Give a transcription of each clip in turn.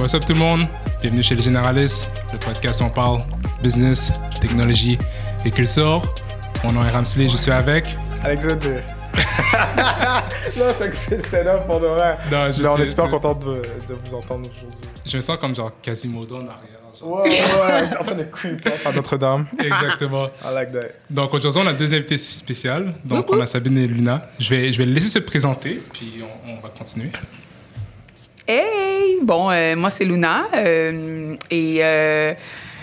what's up tout le monde? Bienvenue chez les généralistes, le podcast où on parle business, technologie et culture. Mon nom est Ramsley, je suis avec. Alexandre. non, c'est là pour de vrai. Non, je Mais on est super content de, de, vous entendre aujourd'hui. Je me sens comme genre Quasimodo en arrière. Ouais, ouais, en train de creep à Notre-Dame. Exactement. I like that. Donc aujourd'hui, on a deux invités spéciales. Donc on a Sabine et Luna. Je vais, je vais les laisser se présenter, puis on, on va continuer. Hey! Bon, euh, moi, c'est Luna. Euh, et euh,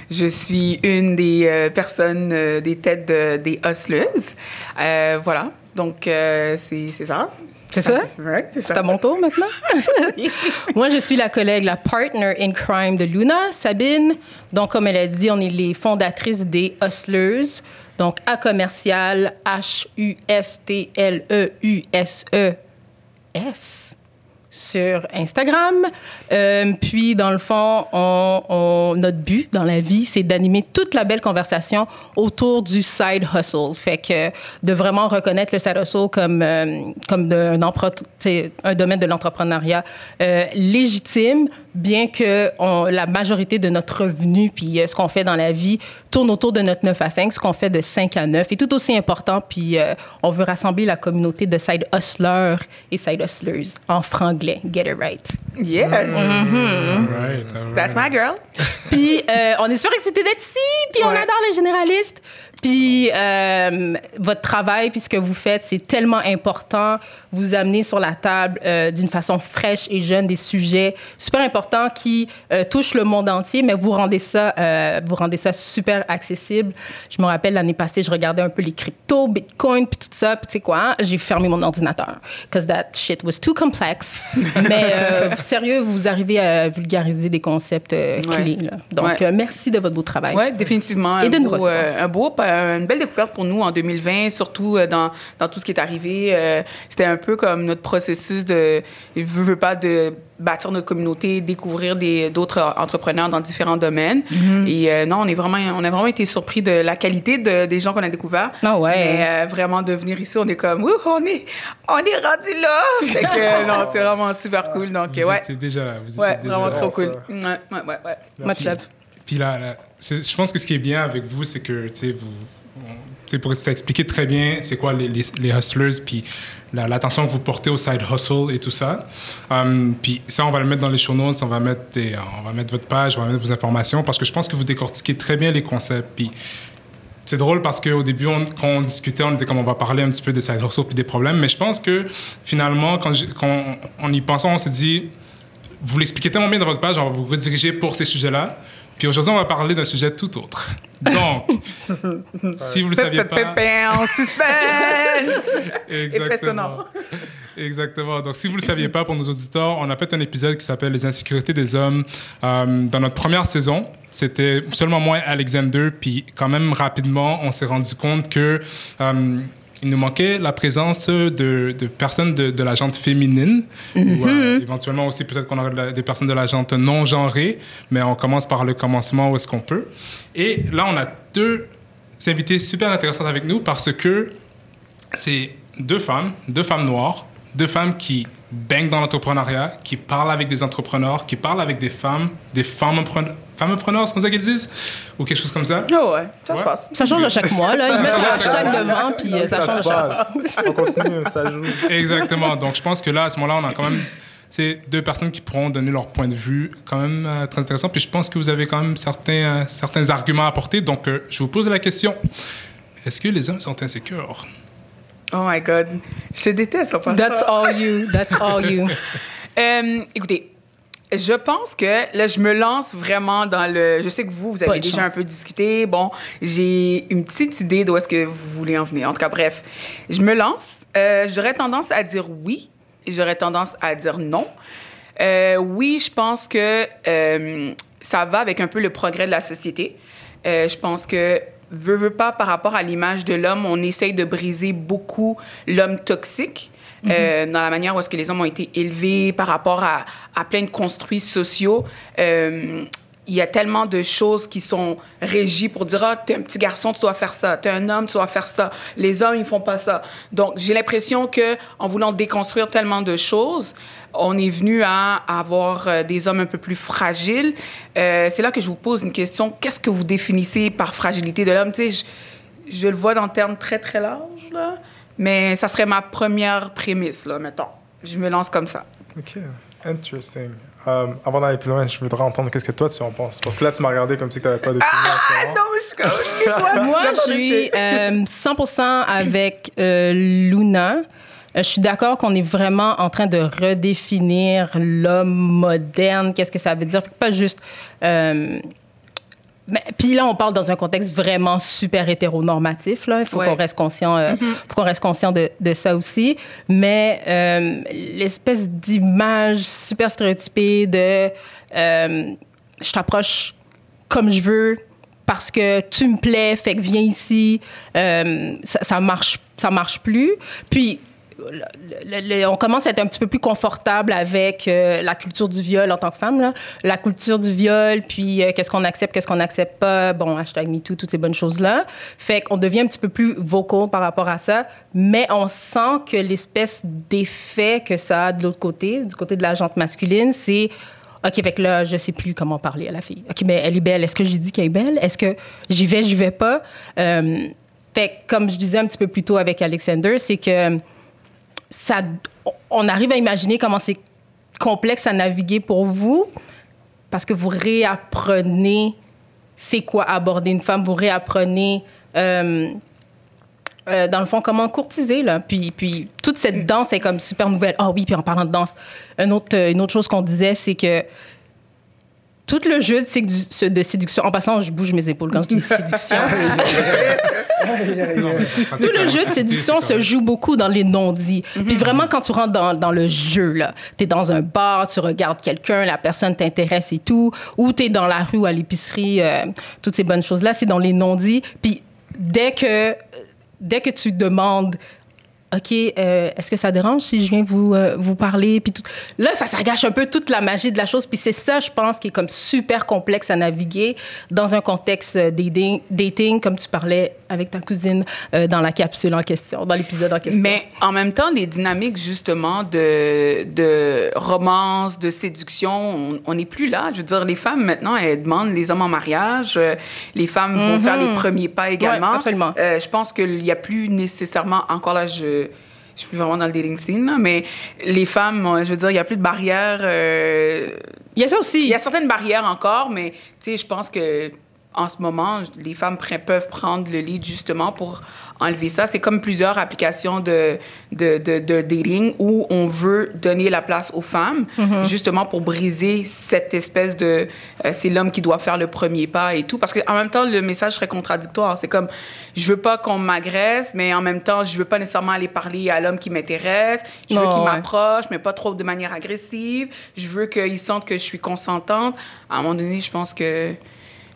je suis une des personnes, des têtes des hustlers. voilà. Donc, c'est ça. C'est ça? c'est ça. C'est à mon tour maintenant? Moi, je suis la collègue, la partner in crime de Luna, Sabine. Donc, comme elle a dit, on est les fondatrices des Hustlers. Donc, A commercial, H-U-S-T-L-E-U-S-E-S sur Instagram. Euh, puis, dans le fond, on, notre but dans la vie, c'est d'animer toute la belle conversation autour du side hustle. Fait que de vraiment reconnaître le side hustle comme, euh, comme un, domaine de l'entrepreneuriat euh, légitime, bien que on, la majorité de notre revenu, puis ce qu'on fait dans la vie, tourne autour de notre 9 à 5, ce qu'on fait de 5 à 9 est tout aussi important. Puis, on veut rassembler la communauté de side hustlers et side hustlers en franglais Get it right. Yes. Mm-hmm. right, That's my girl. puis euh, on est super excités d'être ici, puis on adore les généralistes. Puis euh, votre travail, puis ce que vous faites, c'est tellement important. Vous amenez sur la table euh, d'une façon fraîche et jeune des sujets super importants qui euh, touchent le monde entier, mais vous rendez ça, vous rendez ça super accessible. Je me rappelle l'année passée, je regardais un peu les cryptos, Bitcoin, puis tout ça. Puis tu sais quoi, j'ai fermé mon ordinateur because that shit was too complex. mais sérieux, vous arrivez à vulgariser des concepts clés. Donc merci de votre beau travail. Oui, définitivement. Et de nous un beau euh, une belle découverte pour nous en 2020, surtout euh, dans, dans tout ce qui est arrivé. Euh, c'était un peu comme notre processus de, je veux pas, de bâtir notre communauté, découvrir d'autres entrepreneurs dans différents domaines. Mm-hmm. Et non, on est vraiment, on a vraiment été surpris de la qualité de, des gens qu'on a découverts. Ah ouais. Mais vraiment de venir ici, on est comme, on est, on est rendu là. fait que non, c'est vraiment super cool. Donc vous ouais. déjà là. Vous ouais, déjà vraiment trop cool. Ouais, ouais, ouais. ouais. Much love. Puis là, je pense que ce qui est bien avec vous, c'est que, tu sais, vous, pour expliquer très bien c'est quoi les, hustlers, puis l'attention que vous portez au side hustle et tout ça. Um, puis ça, on va le mettre dans les show notes, on va mettre, on va mettre votre page, on va mettre vos informations, parce que je pense que vous décortiquez très bien les concepts. Puis c'est drôle parce qu'au début, quand on discutait, on était comme on va parler un petit peu des side hustle puis des problèmes, mais je pense que finalement, quand, on y pensait, on s'est dit, vous l'expliquez tellement bien dans votre page, on va vous rediriger pour ces sujets-là. Puis aujourd'hui, on va parler d'un sujet tout autre. Donc, si vous ne le saviez pas... En suspense! Exactement. Exactement. Donc, si vous ne le saviez pas, pour nos auditeurs, on a fait un épisode qui s'appelle Les insécurités des hommes euh, dans notre première saison. C'était seulement moi et Alexander. Puis, quand même, rapidement, on s'est rendu compte que euh, il nous manquait la présence de, de personnes de, de la jante féminine, ou euh, mm-hmm. éventuellement aussi peut-être qu'on aurait des personnes de la jante non genrée, mais on commence par le commencement où est-ce qu'on peut. Et là, on a deux invités super intéressantes avec nous parce que c'est deux femmes, deux femmes noires, deux femmes qui baignent dans l'entrepreneuriat, qui parlent avec des entrepreneurs, qui parlent avec des femmes, des femmes preneurs, c'est comme ça qu'ils disent? Ou quelque chose comme ça? Oh ouais, ça se passe. Ça change à chaque mois, là. Ils mettent le hashtag devant, puis euh, ça, change à chaque fois. On continue, ça joue. Exactement. Donc, je pense que là, à ce moment-là, on a quand même c'est deux personnes qui pourront donner leur point de vue quand même euh, très intéressant. Puis je pense que vous avez quand même certains, euh, certains arguments à apporter. Donc, je vous pose la question. Est-ce que les hommes sont insécures? Oh my God. Je te déteste en That's all you. That's all you. Euh, écoutez, je pense que là, je me lance vraiment dans le. Je sais que vous, vous avez déjà un peu discuté. Bon, j'ai une petite idée d'où est-ce que vous voulez en venir. En tout cas, bref, je me lance. Euh, j'aurais tendance à dire oui j'aurais tendance à dire non. Euh, oui, je pense que ça va avec un peu le progrès de la société. je pense que veut, veut pas, par rapport à l'image de l'homme, on essaye de briser beaucoup l'homme toxique. Euh, dans la manière où est-ce que les hommes ont été élevés par rapport à, plein de construits sociaux. Euh, il y a tellement de choses qui sont régies pour dire, ah, t'es un petit garçon, tu dois faire ça. T'es un homme, tu dois faire ça. Les hommes, ils font pas ça. Donc, j'ai l'impression que en voulant déconstruire tellement de choses, on est venu à avoir euh, des hommes un peu plus fragiles. C'est là que je vous pose une question. Qu'est-ce que vous définissez par fragilité de l'homme? Tu je, le vois dans le terme très, très large, là. Mais ça serait ma première prémisse, là, mettons. Je me lance comme ça. OK. Interesting. Euh, avant d'aller plus loin, je voudrais entendre qu'est-ce que toi tu en penses. Parce que là, tu m'as regardé comme si tu n'avais pas de Ah, non, je Moi, je suis 100% euh, avec euh, Luna. Je suis d'accord qu'on est vraiment en train de redéfinir l'homme moderne. Qu'est-ce que ça veut dire? Pas juste puis là, on parle dans un contexte vraiment super hétéronormatif. Là. Il faut qu'on reste conscient, euh, mm-hmm. qu'on reste conscient de, de, ça aussi. Mais euh, l'espèce d'image super stéréotypée de euh, je t'approche comme je veux parce que tu me plais, fait que viens ici, ça, ça marche, ça marche plus. Puis on commence à être un petit peu plus confortable avec euh, la culture du viol en tant que femme. La culture du viol, puis euh, qu'est-ce qu'on accepte, qu'est-ce qu'on n'accepte pas. Bon, hashtag MeToo, toutes ces bonnes choses-là. Fait qu'on devient un petit peu plus vocal par rapport à ça, mais on sent que l'espèce d'effet que ça a de l'autre côté, du côté de la jante masculine, c'est OK, que là, je sais plus comment parler à la fille. OK, mais elle est belle. Est-ce que j'ai dit qu'elle est belle? Est-ce que j'y vais, j'y vais pas? Euh, fait comme je disais un petit peu plus tôt avec Alexander, c'est que on arrive à imaginer comment c'est complexe à naviguer pour vous parce que vous réapprenez c'est quoi aborder une femme, vous réapprenez euh, euh, dans le fond comment courtiser. Puis puis toute cette danse est comme super nouvelle. Ah oui, puis en parlant de danse, une autre une autre chose qu'on disait c'est que tout le jeu de, de, séduction, en passant, je bouge mes épaules quand je dis séduction. tout le jeu de séduction se joue beaucoup dans les non-dits. Puis mhm. vraiment, quand tu rentres dans, dans le jeu, là, es dans un bar, tu regardes quelqu'un, la personne t'intéresse et tout, ou tu es dans la rue ou à l'épicerie, euh, toutes ces bonnes choses-là, c'est dans les non-dits. Puis dès que, dès que tu demandes OK, euh, est-ce que ça dérange si je viens vous, euh, vous parler? Puis tout. Là, ça, ça gâche un peu toute la magie de la chose. Puis c'est ça, je pense, qui est comme super complexe à naviguer dans un contexte euh, dating, dating comme tu parlais avec ta cousine dans la capsule en question, dans l'épisode en question. Mais en même temps, les dynamiques, justement, de, de romance, de séduction, on n'est plus là. Je veux dire, les femmes, maintenant, elles demandent les hommes en mariage. Les femmes vont faire les mhm. premiers pas également. absolument. je pense qu'il n'y a plus nécessairement, encore là, je je suis plus vraiment dans le dating scene, mais les femmes, je veux dire, il n'y a plus de barrières. Euh, il y a ça aussi. Il y a certaines barrières encore, mais tu sais, je pense que en ce moment, les femmes peuvent prendre le lead justement pour enlever ça. C'est comme plusieurs applications de, de, de, dating où on veut donner la place aux femmes, mm-hmm. justement pour briser cette espèce de euh, c'est l'homme qui doit faire le premier pas et tout. Parce qu'en même temps, le message serait contradictoire. C'est comme je veux pas qu'on m'agresse, mais en même temps, je veux pas nécessairement aller parler à l'homme qui m'intéresse. Je veux qu'il m'approche, mais pas trop de manière agressive. Je veux qu'il sente que je suis consentante. À un moment donné, je pense que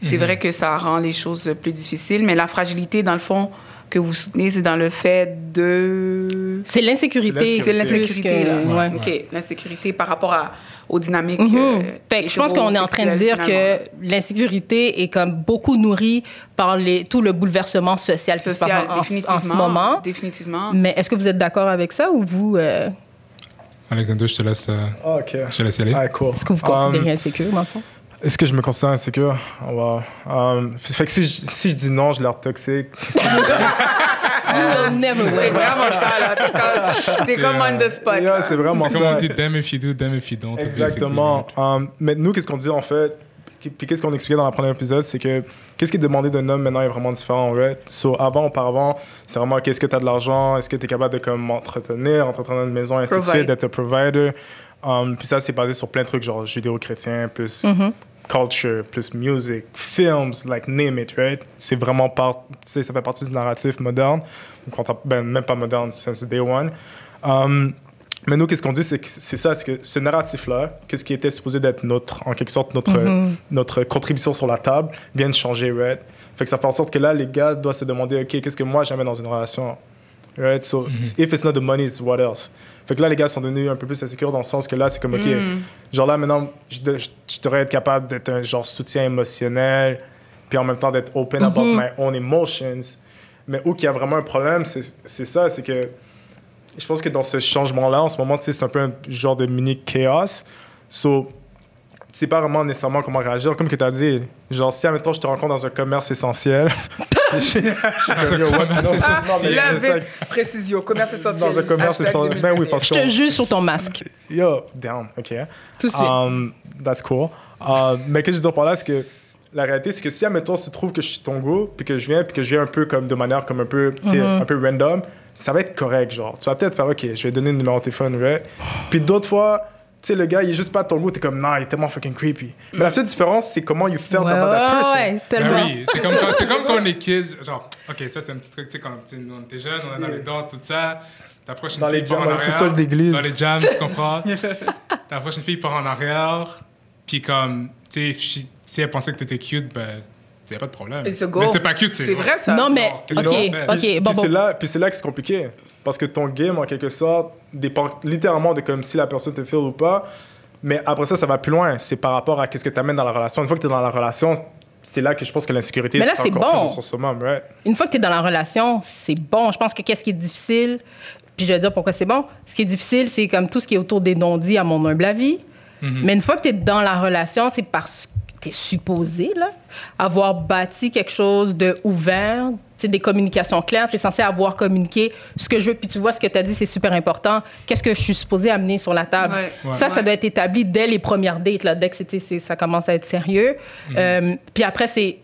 c'est mm-hmm. vrai que ça rend les choses plus difficiles, mais la fragilité, dans le fond, que vous soutenez, c'est dans le fait de... C'est l'insécurité. C'est l'insécurité, là. Ouais. OK, l'insécurité par rapport à, aux dynamiques. Mm -hmm. je pense qu'on est en train de dire que l'insécurité est comme beaucoup nourrie par les, tout le bouleversement social, qui se passe en, ce moment. Définitivement. Mais est-ce que vous êtes d'accord avec ça ou vous... Euh... Alexander, je te laisse, euh, ah, OK. je te laisse aller. Ah, cool. Est-ce que vous considérez um, insécure, dans le fond? Est-ce que je me considère insécure? On va. Um, fait que si je, si je dis non, je l'air toxique. never C'est vraiment ça, là. T'es comme, on the spot. Yeah, c'est vraiment ça. Comme on dit, damn if you do, damn if you don't. Exactement. Um, mais nous, qu'est-ce qu'on dit en fait? Puis qu'est-ce qu'on expliquait dans le premier épisode, c'est que qu'est-ce qui est demandé d'un homme maintenant est vraiment différent, right? So, avant, auparavant, c'était vraiment qu'est-ce que tu as de l'argent, est-ce que tu es capable de comme entretenir, entretenir une maison, ainsi de suite, d'être un provider? Um, puis ça, c'est basé sur plein de trucs, genre judéo-chrétien, plus mm-hmm culture, plus music, films, like name it, right? C'est vraiment part, ça fait partie du narratif moderne, ben, même pas moderne, since day one. Um, mais nous, qu'est-ce qu'on dit, c'est que c'est ça, c'est que ce narratif-là, qu'est-ce qui était supposé d'être notre, en quelque sorte, notre, mm-hmm. notre contribution sur la table, vient de changer, right? Fait que ça fait en sorte que là, les gars doivent se demander, OK, qu'est-ce que moi j'aimais dans une relation? Right? So, Mm-hmm. if it's not the money, it's what else? Fait que là, les gars sont devenus un peu plus insécures dans le sens que là, c'est comme, OK, Mm. genre là, maintenant, je, de- je, je devrais être capable d'être un genre soutien émotionnel, puis en même temps d'être open about my own emotions. Mais où qu'il y a vraiment un problème, c'est c'est ça, c'est que je pense que dans ce changement-là, en ce moment, tu sais, c'est un peu un genre de mini chaos. So, tu sais pas vraiment nécessairement comment réagir. Comme que tu as dit, genre, si, admettons, je te rencontre dans un commerce essentiel. je- je précision, commerce essentiel. Dans un commerce essentiel. Ben oui, parce Je que. te juge sur ton masque. Yo, down, ok. Tout de suite. Um, that's cool. Um, mais ce que je veux dire par là, c'est que la réalité, c'est que si, admettons, tu trouves que je suis ton goût, puis que je viens, puis que je viens un peu comme de manière comme un peu, tu sais, Mm-hmm. un peu random, ça va être correct, genre. Tu vas peut-être faire, OK, je vais donner le numéro de téléphone, ouais. Puis d'autres fois, sais, le gars, il est juste pas de ton goût, t'es comme, non, il est tellement fucking creepy. Mais la seule différence, c'est comment you felt Ouais, about that ouais, person. ouais, Ben tellement. oui, c'est comme, quand- c'est comme quand on est kids, genre, ok, ça c'est un petit truc, tu sais, quand on était jeunes, on est dans les danses, tout ça, t'approches une Dans fille, les part jams, en dans le arrière. sous-sol d'église. Dans les jams, tu comprends? t'approches une fille, part en arrière, puis comme, tu sais, si- elle pensait que t'étais cute, ben, y a pas de problème. Mais c'était pas cute, c'est C'est vrai, ça. Non, mais. Non, Ok, ok, Puis- bon, puis c'est là, puis c'est là que c'est compliqué. Parce que ton game, en quelque sorte, dépend littéralement de comme si la personne te file ou pas. Mais après ça, ça va plus loin. C'est par rapport à qu'est-ce que tu amènes dans la relation. Une fois que tu es dans la relation, c'est là que je pense que l'insécurité Mais là, est c'est encore bon. plus son summum, right? Une fois que tu es dans la relation, c'est bon. Je pense que qu'est-ce qui est difficile, puis je vais dire pourquoi c'est bon. Ce qui est difficile, c'est comme tout ce qui est autour des non-dits, à mon humble avis. Mais une fois que tu es dans la relation, c'est parce que tu es supposé là, avoir bâti quelque chose de ouvert, des communications claires. Tu es censé avoir communiqué ce que je veux. Puis tu vois, ce que tu as dit, c'est super important. Qu'est-ce que je suis supposé amener sur la table? Ouais. Ouais. Ça, ça doit être établi dès les premières dates, là, dès que c'est- ça commence à être sérieux. Euh, puis après, c'est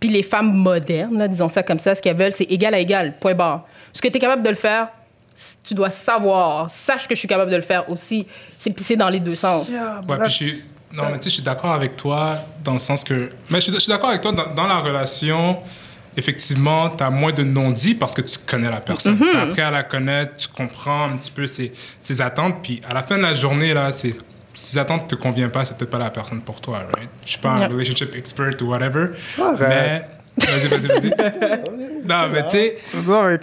puis les femmes modernes, là, disons ça comme ça, ce qu'elles veulent, c'est égal à égal, point barre. Ce que tu es capable de le faire, tu dois savoir, sache que je suis capable de le faire aussi. C'est puis c'est dans les deux sens. Ouais, puis je suis, non, mais tu sais, je suis d'accord avec toi dans le sens que. Mais je suis, je suis d'accord avec toi dans, dans la relation. Effectivement, tu as moins de non-dits parce que tu connais la personne. Mm-hmm. Tu as appris à la connaître, tu comprends un petit peu ses, ses attentes. Puis à la fin de la journée, là, c'est. Si attentes ne te conviennent pas, c'est peut-être pas la personne pour toi, right? Je suis pas un Yep. relationship expert ou whatever. Arrête. Mais. Vas-y, vas-y, vas-y. non, mais tu sais. Non, mais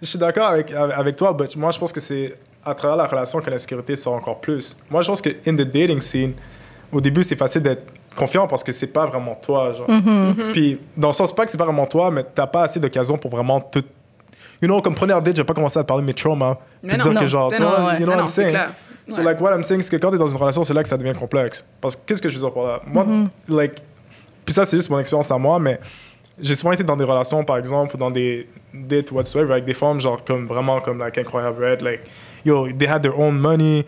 je suis d'accord avec, avec toi, mais moi, je pense que c'est à travers la relation que l'insécurité sort encore plus. Moi, je pense que in the dating scene, au début, c'est facile d'être confiant parce que c'est pas vraiment toi. Genre. Puis, dans le sens, pas que c'est pas vraiment toi, mais t'as pas assez d'occasion pour vraiment tout. You know, comme première date, je vais pas commencer à te parler de mes traumas. Mais non, dire non. que genre, Mais non, ouais. you know what I'm c'est saying? clair. So, Ouais. like, what I'm saying, c'est que quand t'es dans une relation, c'est là que ça devient complexe. Parce que, qu'est-ce que je veux dire par là? Moi, like, puis ça, c'est juste mon expérience à moi, mais j'ai souvent été dans des relations, par exemple, ou dans des dates whatsoever, avec des femmes, genre, comme vraiment, comme, like, incroyable, right? Like, yo, they had their own money,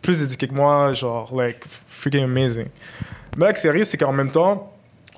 plus éduquées que moi, genre, like, freaking amazing. Mais là, arrive, c'est qu'en même temps,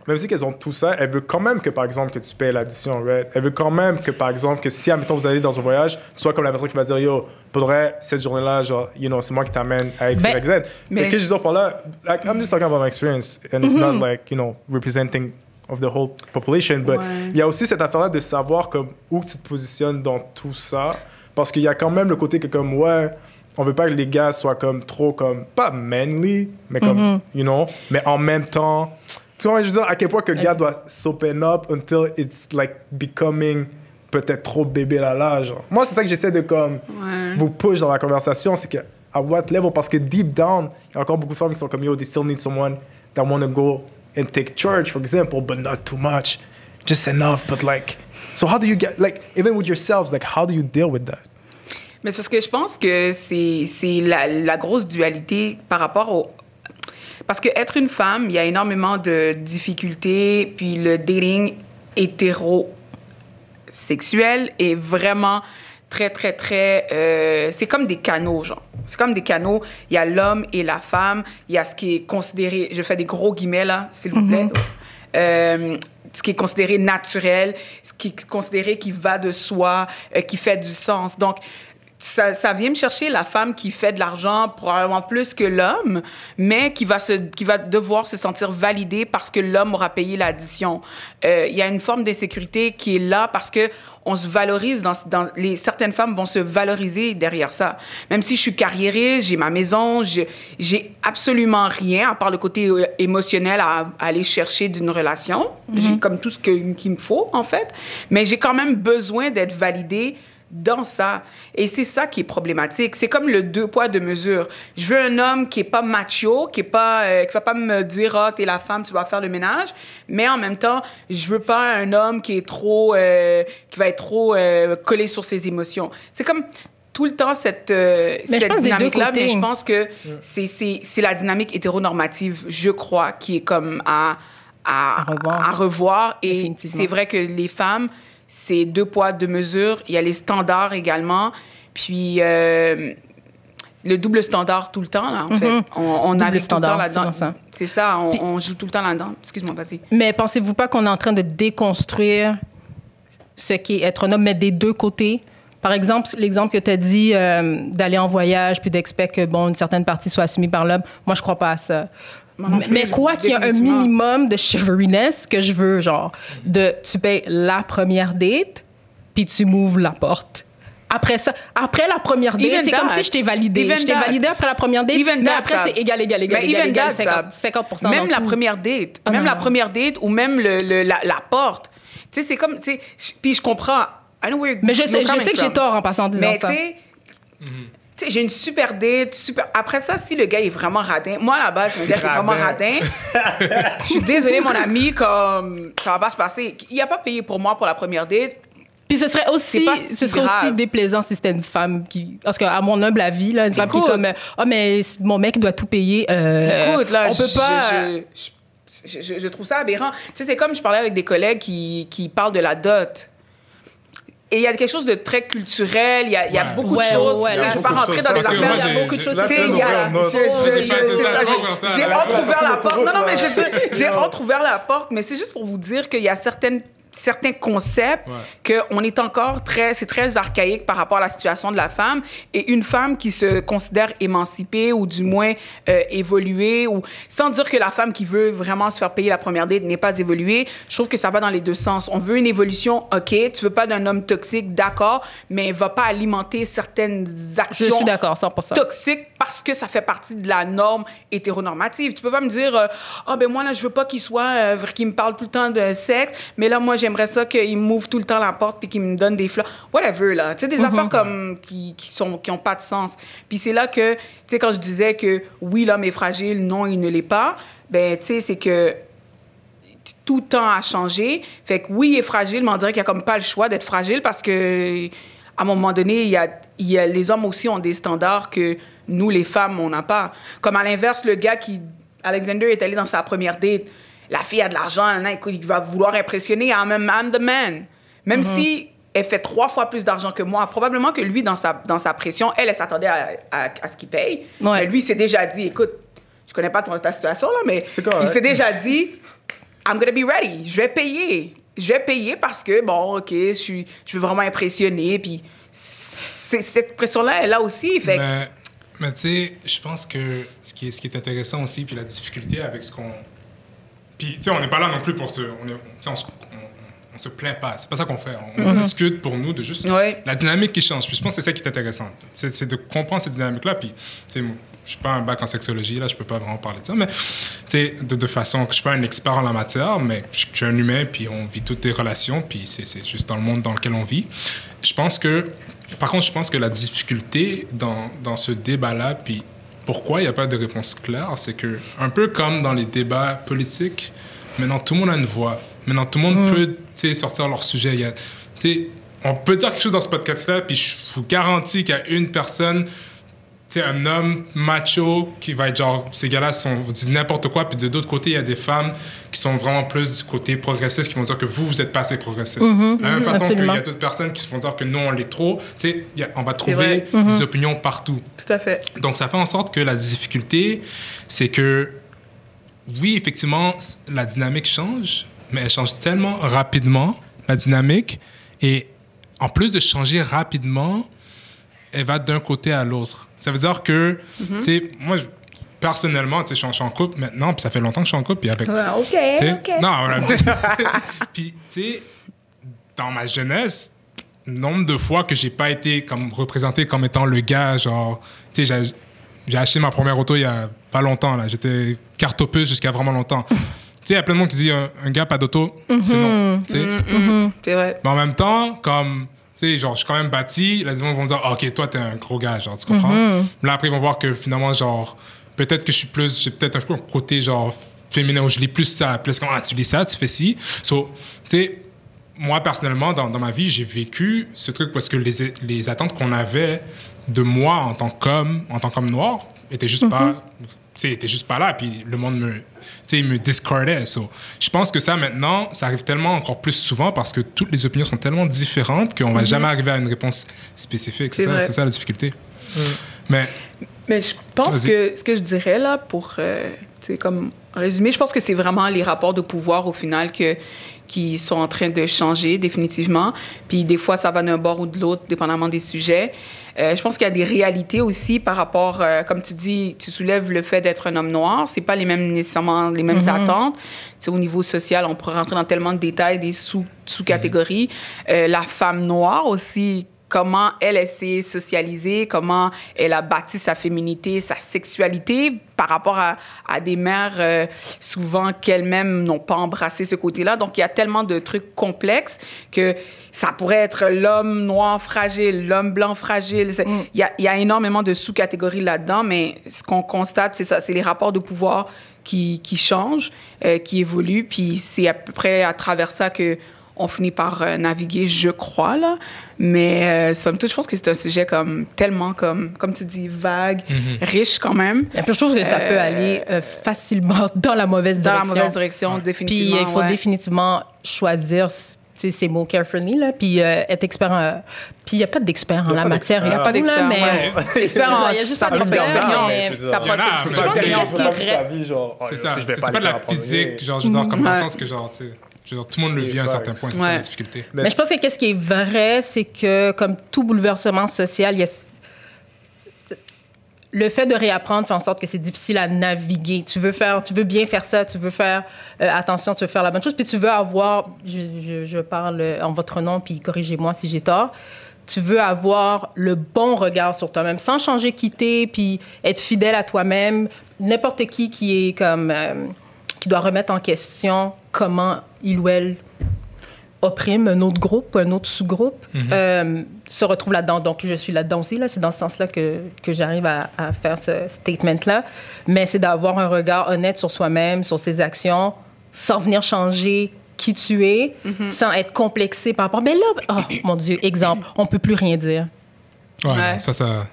même si qu'elles ont tout ça, elles veulent quand même que, par exemple, que tu payes l'addition, right? Elles veulent quand même que, par exemple, que si, admettons, vous allez dans un voyage, tu sois comme la personne qui va dire, yo, faudrait, cette journée-là, genre, you know, c'est moi qui t'amène à X, Ben, Y, Z. mais Mais que je dis par là, like, I'm just talking about my experience, and it's not like, you know, representing of the whole population, but Ouais. il y a aussi cette affaire-là de savoir comme où tu te positionnes dans tout ça, parce qu'il y a quand même le côté que comme, ouais, on veut pas que les gars soient comme trop comme, pas manly, mais comme, you know, mais en même temps, tu vois, je veux dire, à quel point que le gars doit s'open up until it's like becoming peut-être trop bébé là là, genre. Moi, c'est ça que j'essaie de comme Ouais. vous push dans la conversation, c'est que à what level, parce que deep down, il y a encore beaucoup de femmes qui sont comme yo, they still need someone that want to go and take charge, for example, but not too much, just enough, but like, so how do you get, like, even with yourselves, like, how do you deal with that? Mais c'est parce que je pense que c'est c'est la, la grosse dualité par rapport au. Parce que être une femme, il y a énormément de difficultés, puis le dating hétérosexuel est vraiment très, très, très. euh, c'est comme des canaux, genre. C'est comme des canaux. Il y a l'homme et la femme. Il y a ce qui est considéré. Je fais des gros guillemets, là, s'il vous plaît. Euh, ce qui est considéré naturel, ce qui est considéré qui va de soi, euh, qui fait du sens. Donc, ça, ça vient me chercher la femme qui fait de l'argent probablement plus que l'homme, mais qui va, se, qui va devoir se sentir validée parce que l'homme aura payé l'addition. Euh, Il y a une forme d'insécurité qui est là parce que on se valorise dans, dans les certaines femmes vont se valoriser derrière ça. Même si je suis carriériste, j'ai ma maison, j'ai- absolument rien à part le côté euh, émotionnel à, à aller chercher d'une relation. J'ai comme tout ce qu'il me faut en fait, mais j'ai quand même besoin d'être validée dans ça. Et c'est ça qui est problématique. C'est comme le deux poids, deux mesures. Je veux un homme qui est pas macho, qui est pas, euh, qui va pas me dire, ah, t'es la femme, tu dois faire le ménage. Mais en même temps, je veux pas un homme qui est trop, euh, qui va être trop euh, collé sur ses émotions. C'est comme, tout le temps cette, cette dynamique-là, mais je pense que c'est la dynamique hétéronormative, je crois, qui est comme à, à, à revoir. À revoir. Et c'est vrai que les femmes, c'est deux poids, deux mesures. Il y a les standards également. Puis euh, le double standard tout le temps, là, en fait. Mhm. On, on arrive tout le temps là-dedans. C'est ça, on, joue tout le temps là-dedans. Excuse-moi, vas-y. Mais pensez-vous pas qu'on est en train de déconstruire ce qui est être un homme, mais des deux côtés? Par exemple, l'exemple que tu as dit euh, d'aller en voyage puis d'expecter que bon, une certaine partie soit assumée par l'homme, moi, je crois pas à ça mais quoi qu'il y a un minimum de chivalryness que je veux, genre, de tu payes la première date, puis tu m'ouvres la porte. Après ça, après la première date, c'est comme si je t'ai validé. je t'ai validé après la première date, mais après c'est égal, égal, égal, égal, égal, 50, 50 Même la première date, ah, même la première date ou même le, la, la, porte. Tu sais, c'est comme, tu sais, puis je comprends. mais je sais, je sais que j'ai tort en passant en disant mais, ça. Mais tu sais, tu sais, j'ai une super date, super. Après ça, si le gars est vraiment radin, moi à la base, un gars qui est vraiment radin, je suis désolée, mon ami, comme ça va pas se passer. Il a pas payé pour moi pour la première date. Puis ce serait aussi, ce serait aussi déplaisant si c'était une femme qui, parce qu'à mon humble avis, là, une femme qui est comme, oh mais mon mec doit tout payer. Euh, Écoute, là, on peut pas. Je, je, je, trouve ça aberrant. Tu sais, c'est comme je parlais avec des collègues qui, qui parlent de la dot. Et il y a quelque chose de très culturel, il y a, y a beaucoup de choses. Ouais, là, je ne vais pas rentrer dans les affaires, il y a beaucoup de choses. J'ai entrouvert la porte. Non, non, mais je veux dire, j'ai entrouvert la porte, mais c'est juste pour vous dire qu'il y a certaines certains concepts que qu'on est encore très, c'est très archaïque par rapport à la situation de la femme et une femme qui se considère émancipée ou du moins euh, évoluée ou sans dire que la femme qui veut vraiment se faire payer la première date n'est pas évoluée, je trouve que ça va dans les deux sens. On veut une évolution, ok, tu veux pas d'un homme toxique, d'accord, mais va pas alimenter certaines actions je suis d'accord, 100%. toxiques parce que ça fait partie de la norme hétéronormative. Tu peux pas me dire, ah oh, ben moi là je veux pas qu'il soit, euh, qu'il me parle tout le temps de sexe, mais là moi j'aimerais ça qu'il m'ouvre tout le temps la porte puis qu'il me donne des fleurs. Whatever, là. Tu sais, des mhm. affaires comme qui, qui, sont, qui ont pas de sens. Puis c'est là que, tu sais, quand je disais que oui, l'homme est fragile, non, il ne l'est pas, ben, tu sais, c'est que tout le temps a changé. Fait que oui, il est fragile, mais on dirait qu'il n'y a comme pas le choix d'être fragile parce que à un moment donné, il y a, il y a, les hommes aussi ont des standards que nous, les femmes, on n'a pas. Comme à l'inverse, le gars qui... Alexander est allé dans sa première date la fille a de l'argent, il va vouloir impressionner, I'm, I'm the man. Même mm-hmm. si elle fait trois fois plus d'argent que moi, probablement que lui, dans sa, dans sa pression, elle, elle s'attendait à, ce qu'il paye. Mais lui, s'est déjà dit, écoute, je connais pas ton, ta situation, là, mais il s'est déjà dit, I'm gonna be ready, je vais payer. Je vais payer parce que, bon, OK, je, suis, je veux vraiment impressionner, puis cette pression-là, elle là aussi, fait Mais, mais tu sais, je pense que ce qui, est, ce qui est intéressant aussi, puis la difficulté avec ce qu'on puis, tu sais, on n'est pas là non plus pour se. On, est, on, se, on, se plaint pas. C'est pas ça qu'on fait. On mhm. discute pour nous de juste la dynamique qui change. Puis je pense que c'est ça qui est intéressant. C'est de comprendre cette dynamique-là. Puis, tu sais, je suis pas un bac en sexologie, là, je peux pas vraiment parler de ça, mais tu de, de façon, je suis pas un expert en la matière, mais je, suis un humain, puis on vit toutes les relations, puis c'est juste dans le monde dans lequel on vit. Je pense que, par contre, je pense que la difficulté dans, dans ce débat-là, puis pourquoi il n'y a pas de réponse claire, c'est que, un peu comme dans les débats politiques, maintenant tout le monde a une voix. Maintenant tout le monde mm. peut sortir leur sujet. Il on peut dire quelque chose dans ce podcast-là, puis je vous garantis qu'il y a une personne c'est un homme macho qui va être genre, ces gars-là sont, vous disent n'importe quoi, puis de l'autre côté, il y a des femmes qui sont vraiment plus du côté progressiste, qui vont dire que vous, vous êtes pas assez progressiste. Mm-hmm. la même mm-hmm. façon qu'il y a d'autres personnes qui se vont dire que non, on l'est trop, tu sais, on va trouver des mm-hmm. opinions partout. Tout à fait. Donc, ça fait en sorte que la difficulté, c'est que, oui, effectivement, la dynamique change, mais elle change tellement rapidement, la dynamique, et en plus de changer rapidement, elle va d'un côté à l'autre. Ça veut dire que, mhm. tu sais, moi, personnellement, tu sais, je suis en couple maintenant, puis ça fait longtemps que je suis en couple, puis avec... OK, OK. Non, puis, tu sais, dans ma jeunesse, nombre de fois que j'ai pas été comme représenté comme étant le gars, genre, tu sais, j'ai acheté ma première auto il y a pas longtemps, là. J'étais cartopeuse jusqu'à vraiment longtemps. tu sais, il y a plein de monde qui dit un, gars pas d'auto, c'est non. Mhm. Mhm. C'est vrai. Mais en même temps, comme sais, genre, je suis quand même bâti. Là, les gens vont dire, ah, OK, toi, t'es un gros gars, genre, tu comprends? Mm-hmm. Là, après, ils vont voir que finalement, genre, peut-être que je suis plus, j'ai peut-être un peu un côté, genre, féminin où je lis plus ça. Plus comme, ah, tu lis ça, tu fais ci. So, tu sais, moi, personnellement, dans, dans ma vie, j'ai vécu ce truc parce que les, les attentes qu'on avait de moi en tant qu'homme, en tant qu'homme noir, étaient juste pas tu sais, étaient juste pas là, puis le monde me, tu sais, me discordait. So, je pense que ça, maintenant, ça arrive tellement encore plus souvent parce que toutes les opinions sont tellement différentes qu'on va jamais arriver à une réponse spécifique. C'est ça, la difficulté. Mais, Mais je pense que ce que je dirais là, pour euh, comme résumer, je pense que c'est vraiment les rapports de pouvoir au final que, qui sont en train de changer définitivement. Puis des fois, ça va d'un bord ou de l'autre, dépendamment des sujets. Euh, je pense qu'il y a des réalités aussi par rapport, euh, comme tu dis, tu soulèves le fait d'être un homme noir. C'est pas les mêmes nécessairement les mêmes attentes. Tu sais, au niveau social, on pourrait rentrer dans tellement de détails, des sous sous-catégories. Euh, la femme noire aussi comment elle, s'est socialisée, comment elle a bâti sa féminité, sa sexualité par rapport à, à des mères euh, souvent qu'elles-mêmes n'ont pas embrassé ce côté-là. Donc, il y a tellement de trucs complexes que ça pourrait être l'homme noir fragile, l'homme blanc fragile. C'est- Il y, a, il y a énormément de sous-catégories là-dedans, mais ce qu'on constate, c'est ça, c'est les rapports de pouvoir qui, qui changent, euh, qui évoluent, puis c'est à peu près à travers ça que on finit par euh, naviguer, je crois, là. Mais euh, somme toute, je pense que c'est un sujet comme tellement, comme, comme tu dis, vague, riche quand même. Et puis je trouve que ça peut Euh, aller euh, facilement dans la mauvaise Dans la direction. mauvaise direction, Puis définitivement. il faut ouais. définitivement choisir ces mots carefully, là, puis euh, être expert. en- Puis il n'y a pas d'expert en Y a la pas matière. Il n'y a pas beaucoup, d'expert, mais ouais. Il y a juste ça pas de mais- Ça Il y prend a, de je veux dire, Qu'est-ce qui est vrai? c'est ça. C'est pas pas de la physique, genre, je veux dire, comme dans le Ouais. sens que, genre, tu sais, dire, tout le monde le vit à un certain point, c'est ça Ouais. la difficulté. Mais je pense que qu'est-ce qui est vrai, c'est que comme tout bouleversement social, il y a le fait de réapprendre fait en sorte que c'est difficile à naviguer. Tu veux faire, tu veux bien faire ça, tu veux faire euh, attention, tu veux faire la bonne chose, puis tu veux avoir, je, je- je parle en votre nom, puis corrigez-moi si j'ai tort. Tu veux avoir le bon regard sur toi-même, sans changer, quitter, puis être fidèle à toi-même. N'importe qui qui est comme euh, qui doit remettre en question comment il ou elle opprime un autre groupe, un autre sous-groupe, euh, se retrouve là-dedans. Donc, je suis là-dedans aussi. Là. C'est dans ce sens-là que, que j'arrive à, à faire ce statement-là. Mais c'est d'avoir un regard honnête sur soi-même, sur ses actions, sans venir changer qui tu es, sans être complexé par rapport... Mais là, oh mon Dieu, exemple, on peut plus rien dire. Ouais, Ouais. ça, ça.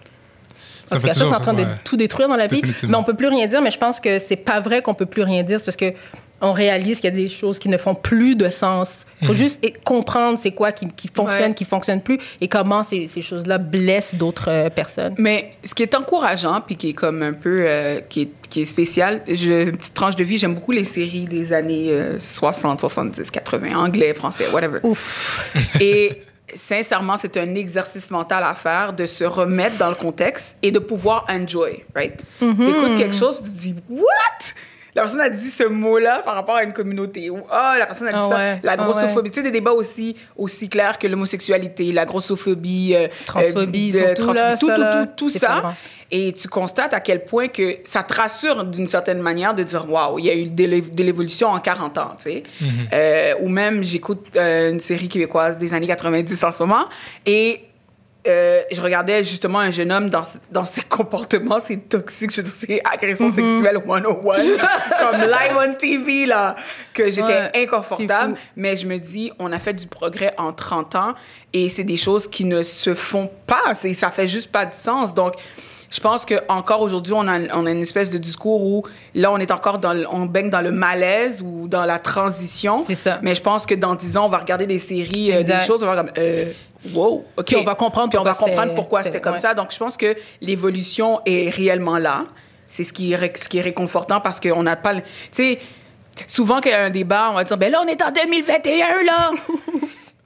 Ça Parce fait que ça, c'est en train de tout détruire dans la vie. Mais on peut plus rien dire, mais je pense que c'est pas vrai qu'on peut plus rien dire. C'est parce que on réalise qu'il y a des choses qui ne font plus de sens. Il Mhm. faut juste é- comprendre c'est quoi qui, qui fonctionne, Ouais. qui fonctionne plus et comment ces, ces choses-là blessent d'autres euh, personnes. Mais ce qui est encourageant, puis qui est comme un peu, euh, qui, est, qui est spécial, je, une petite tranche de vie, j'aime beaucoup les séries des années euh, 60, 70, 80, anglais, français, whatever. Ouf. Et sincèrement, c'est un exercice mental à faire de se remettre dans le contexte et de pouvoir enjoy, right? T'écoutes quelque chose, tu te dis, what? La personne a dit ce mot-là par rapport à une communauté. Ou, ah, la personne a dit Ah ça. ouais, La ah grossophobie. Tu sais, des débats aussi, aussi clairs que l'homosexualité, la grossophobie, euh, Transphobie, euh, du- de- surtout, là, tout, ça, tout, là, tout, tout ça. Et tu constates à quel point que ça te rassure d'une certaine manière de dire waouh, il y a eu de l'é- de l'évolution en 40 ans, tu sais. Euh, ou même, j'écoute euh, une série québécoise des années 90 en ce moment et euh, je regardais justement un jeune homme dans, dans ses comportements, c'est toxique, je veux dire, c'est agression Mm-hmm. sexuelle 101, comme live on TV, là, que j'étais Ouais, inconfortable. Mais je me dis, on a fait du progrès en 30 ans et c'est des choses qui ne se font pas. Ça fait juste pas de sens. Donc, je pense qu'encore aujourd'hui, on a, on a une espèce de discours où là, on est encore dans le- on baigne dans le malaise ou dans la transition. C'est ça. Mais je pense que dans 10 ans, on va regarder des séries, euh, des choses, on va comme, euh, wow, OK. Puis on va comprendre Puis on va pourquoi comprendre c'était- pourquoi c'était- c'était comme ouais. ça. Donc, je pense que l'évolution est réellement là. C'est ce qui est, ce qui est réconfortant parce qu'on n'a pas... le- Tu sais, souvent qu'il y a un débat, on va dire, ben là, on est en 2021, là.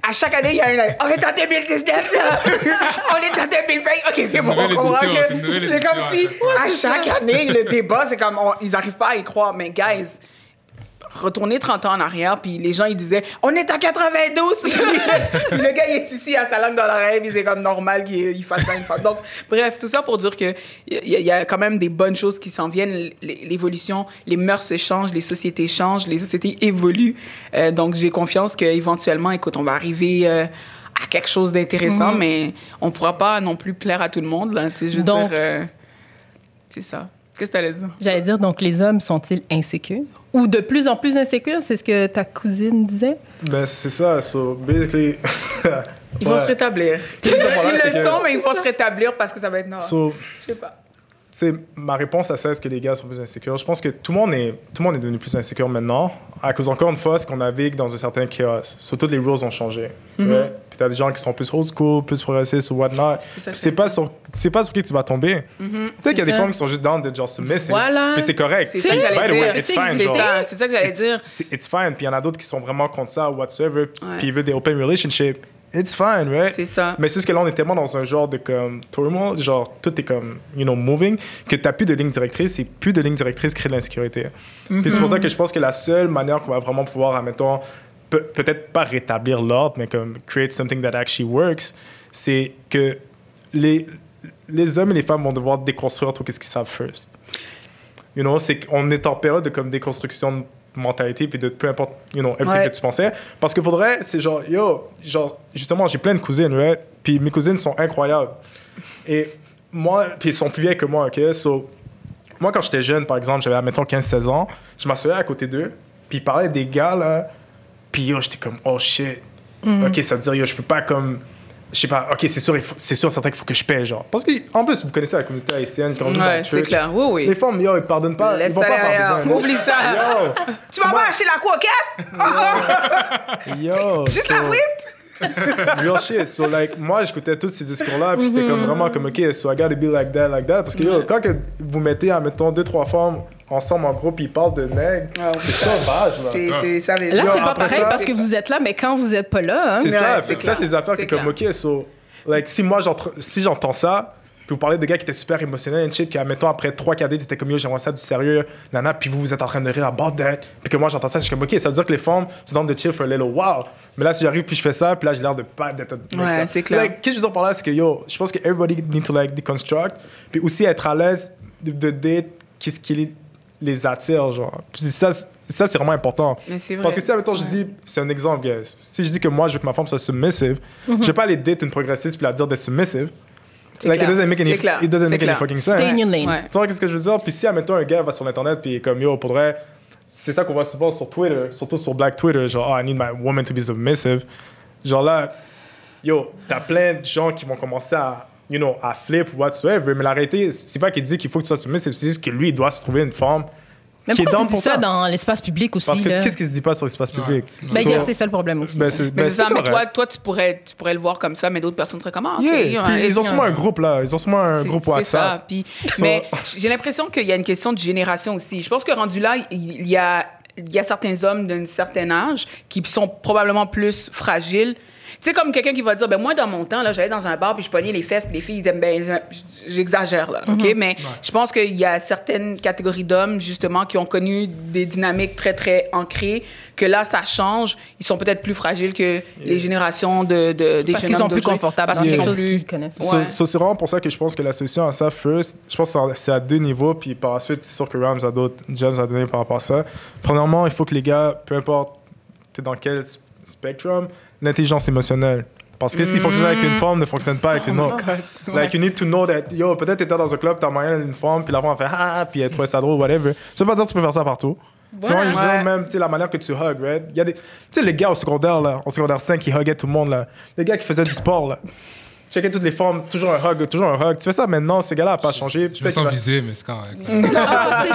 À chaque année, il y a un... On est en 2019, là. on est en 2020. OK, c'est bon, on comprend que... c'est comme si, à chaque année, le débat, c'est comme... on- ils n'arrivent pas à y croire. Mais, guys... Retournez 30 ans en arrière, puis les gens, ils disaient « On est en 92! » Puis le gars, il est ici, à sa langue dans l'oreille, puis c'est comme normal qu'il il fasse ça une fois. Donc, bref, tout ça pour dire qu'il y, y a quand même des bonnes choses qui s'en viennent. L'évolution, les mœurs se changent, les sociétés changent, les sociétés évoluent. Euh, donc, j'ai confiance qu'éventuellement, écoute, on va arriver... euh, à quelque chose d'intéressant, mais on pourra pas non plus plaire à tout le monde. Là, tu sais, je veux Donc- dire, euh, c'est ça. Qu'est-ce que tu allais dire? J'allais dire, donc les hommes sont-ils insécures? Ou de plus en plus insécures, c'est ce que ta cousine disait? Ben, c'est ça. So, basically. Ils vont se rétablir. Ils, Le que- sont, mais ils vont se rétablir parce que ça va être noir. So, Je sais pas. c'est ma réponse à ça, est-ce que les gars sont plus insécures? Je pense que tout le monde est, tout le monde est devenu plus insécure maintenant, à cause, encore une fois, ce qu'on navigue dans un certain chaos. Surtout, les rules ont changé. ouais. Puis t'as des gens qui sont plus old school, plus progressistes ou whatnot. C'est pas, sur, c'est pas sur qui tu vas tomber. Peut-être qu'il y a des femmes qui sont juste down d'être genre submissive. Voilà. Puis c'est correct. C'est ça que j'allais the way, dire. it's fine, C'est ça, c'est ça que j'allais dire. C'est- It's fine. Puis il y en a d'autres qui sont vraiment contre ça, whatsoever. Ouais. Puis ils veulent des open relationships. It's fine, right? C'est ça. Mais c'est juste que là, on est tellement dans un genre de comme turmoil, genre tout est comme, you know, moving, que t'as plus de ligne directrice et plus de ligne directrice crée de l'insécurité. Puis c'est pour ça que je pense que la seule manière qu'on va vraiment pouvoir, admettons, peut- peut-être pas rétablir l'ordre, mais comme create something that actually works, c'est que les, les hommes et les femmes vont devoir déconstruire tout ce qu'ils savent first. You know, c'est qu'on est en période de comme déconstruction de mentalité puis de peu importe, you know, everything Ouais. que tu pensais. Parce que pour de vrai, c'est genre, yo, genre, justement, j'ai plein de cousines, right? Puis mes cousines sont incroyables. Et moi, puis ils sont plus vieilles que moi, ok? So, moi, quand j'étais jeune, par exemple, j'avais, mettons, 15-16 ans, je m'assoyais à côté d'eux, puis ils parlaient des gars, là, puis yo, j'étais comme, oh shit. Ok, ça veut dire, yo, je peux pas comme. Je sais pas, ok, c'est sûr, c'est sûr, certain qu'il faut que je paye, genre. Parce qu'en plus, vous connaissez la communauté haïtienne, quand on Ouais, c'est clair. Oui, oui. Les femmes, yo, ils pardonnent pas. Laisse ils vont ça pas pardonner. Oublie ça. Tu vas pas acheter la coquette? Yo, yo. Juste la frite? Real shit. So, like, moi, j'écoutais tous ces discours-là, puis c'était comme vraiment comme, OK, so I gotta be like that, like that. Parce que, yo, quand que vous mettez, admettons, deux, trois femmes ensemble en groupe, ils parlent de nègres, Ah, c'est sauvage, là. Ça Là, c'est pas pareil ça- parce que vous êtes là, mais quand vous êtes pas là, hein, C'est Ouais, ça. c'est Fait que ça, c'est des affaires que, comme, OK, so, like, si moi, j'entre- si j'entends ça, puis vous parlez de gars qui étaient super émotionnels et shit, puis, admettons, après trois cadets, t'étais comme, yo, j'aimerais ça du sérieux, nana, puis vous, vous êtes en train de rire about that, puis que moi, j'entends ça, je suis comme, OK, ça veut dire que les femmes, c'est dans de chill for a little while. Mais là, si j'arrive, puis je fais ça, puis là, j'ai l'air de pas d'être. Ouais, c'est clair. Like, qu'est-ce que je veux dire par là, c'est que, yo, je pense que everybody need to, like, deconstruct, puis aussi être à l'aise de, de date qu'est-ce qui les, attire, genre. Puis ça, c'est- ça, c'est vraiment important. Mais c'est vrai. Parce que si, admettons, je dis, c'est un exemple, guys. Si je dis que moi, je veux que ma femme soit submissive, je vais pas aller date une progressiste puis la dire d'être submissive. C'est Like, it clair. doesn't make any, C'est clair. it doesn't make any clair. fucking stay sense. in your lane. Ouais. Tu vois qu'est-ce que je veux dire? Puis si, admettons, un gars va sur Internet puis comme, yo, pour vrai, c'est ça qu'on voit souvent sur Twitter, surtout sur Black Twitter, genre, oh, I need my woman to be submissive. Genre là, yo, t'as plein de gens qui vont commencer à, you know, à flip ou whatsoever, mais la réalité, c'est pas qu'il dit qu'il faut que tu sois submissive, c'est juste que lui, il doit se trouver une femme Mais qui est pourquoi tu dis pour ça ça. dans l'espace public aussi? Parce que là? qu'est-ce qui se dit pas sur l'espace public? Ben, So- dire, c'est ça le problème aussi. ben, c'est Mais ben, c'est ça, mais toi, toi tu, pourrais, tu pourrais le voir comme ça, mais d'autres personnes seraient comme, ah, ok, Yeah, ouais, puis ils ont sûrement un groupe là, ils ont sûrement un C'est- groupe C'est ça. WhatsApp. Puis, So- mais j'ai l'impression qu'il y a une question de génération aussi. Je pense que rendu là, il y a, il y a certains hommes d'un certain âge qui sont probablement plus fragiles. Tu sais, comme quelqu'un qui va dire, ben moi, dans mon temps, là, j'allais dans un bar, puis je pognais les fesses, puis les filles, ils disaient, ben, j'exagère, là, OK? Mais je pense qu'il y a certaines catégories d'hommes, justement, qui ont connu des dynamiques très, très ancrées, que là, ça change. Ils sont peut-être plus fragiles que les générations de, de, des Parce qu'ils sont plus confortables Parce qu'ils les sont plus... qu'ils connaissent. So- Ouais. so, c'est vraiment pour ça que je pense que la solution à ça, first, je pense que c'est à deux niveaux, puis par la suite, c'est sûr que Rams a d'autres gems à donner par rapport à ça. Premièrement, il faut que les gars, peu importe t'es dans quel spectrum, l'intelligence émotionnelle. Parce que ce qui fonctionne avec une femme ne fonctionne pas avec une autre. Like, you need to know that, yo, peut-être t'étais dans un club, t'as moyen d'une femme, puis la femme a fait ah, puis elle trouvait ça drôle, whatever. Ça veut pas dire que tu peux faire ça partout. Tu vois, je veux Ouais. dire, même, tu sais, la manière que tu hug, right? Il y a des, tu sais, les gars au secondaire, là, au secondaire 5, qui huguaient tout le monde, là. Les gars qui faisaient du sport, là. Checker toutes les formes, toujours un hug, toujours un hug. Tu fais ça maintenant, ce gars-là n'a pas changé. Je me sens visé, mais c'est correct. Ah,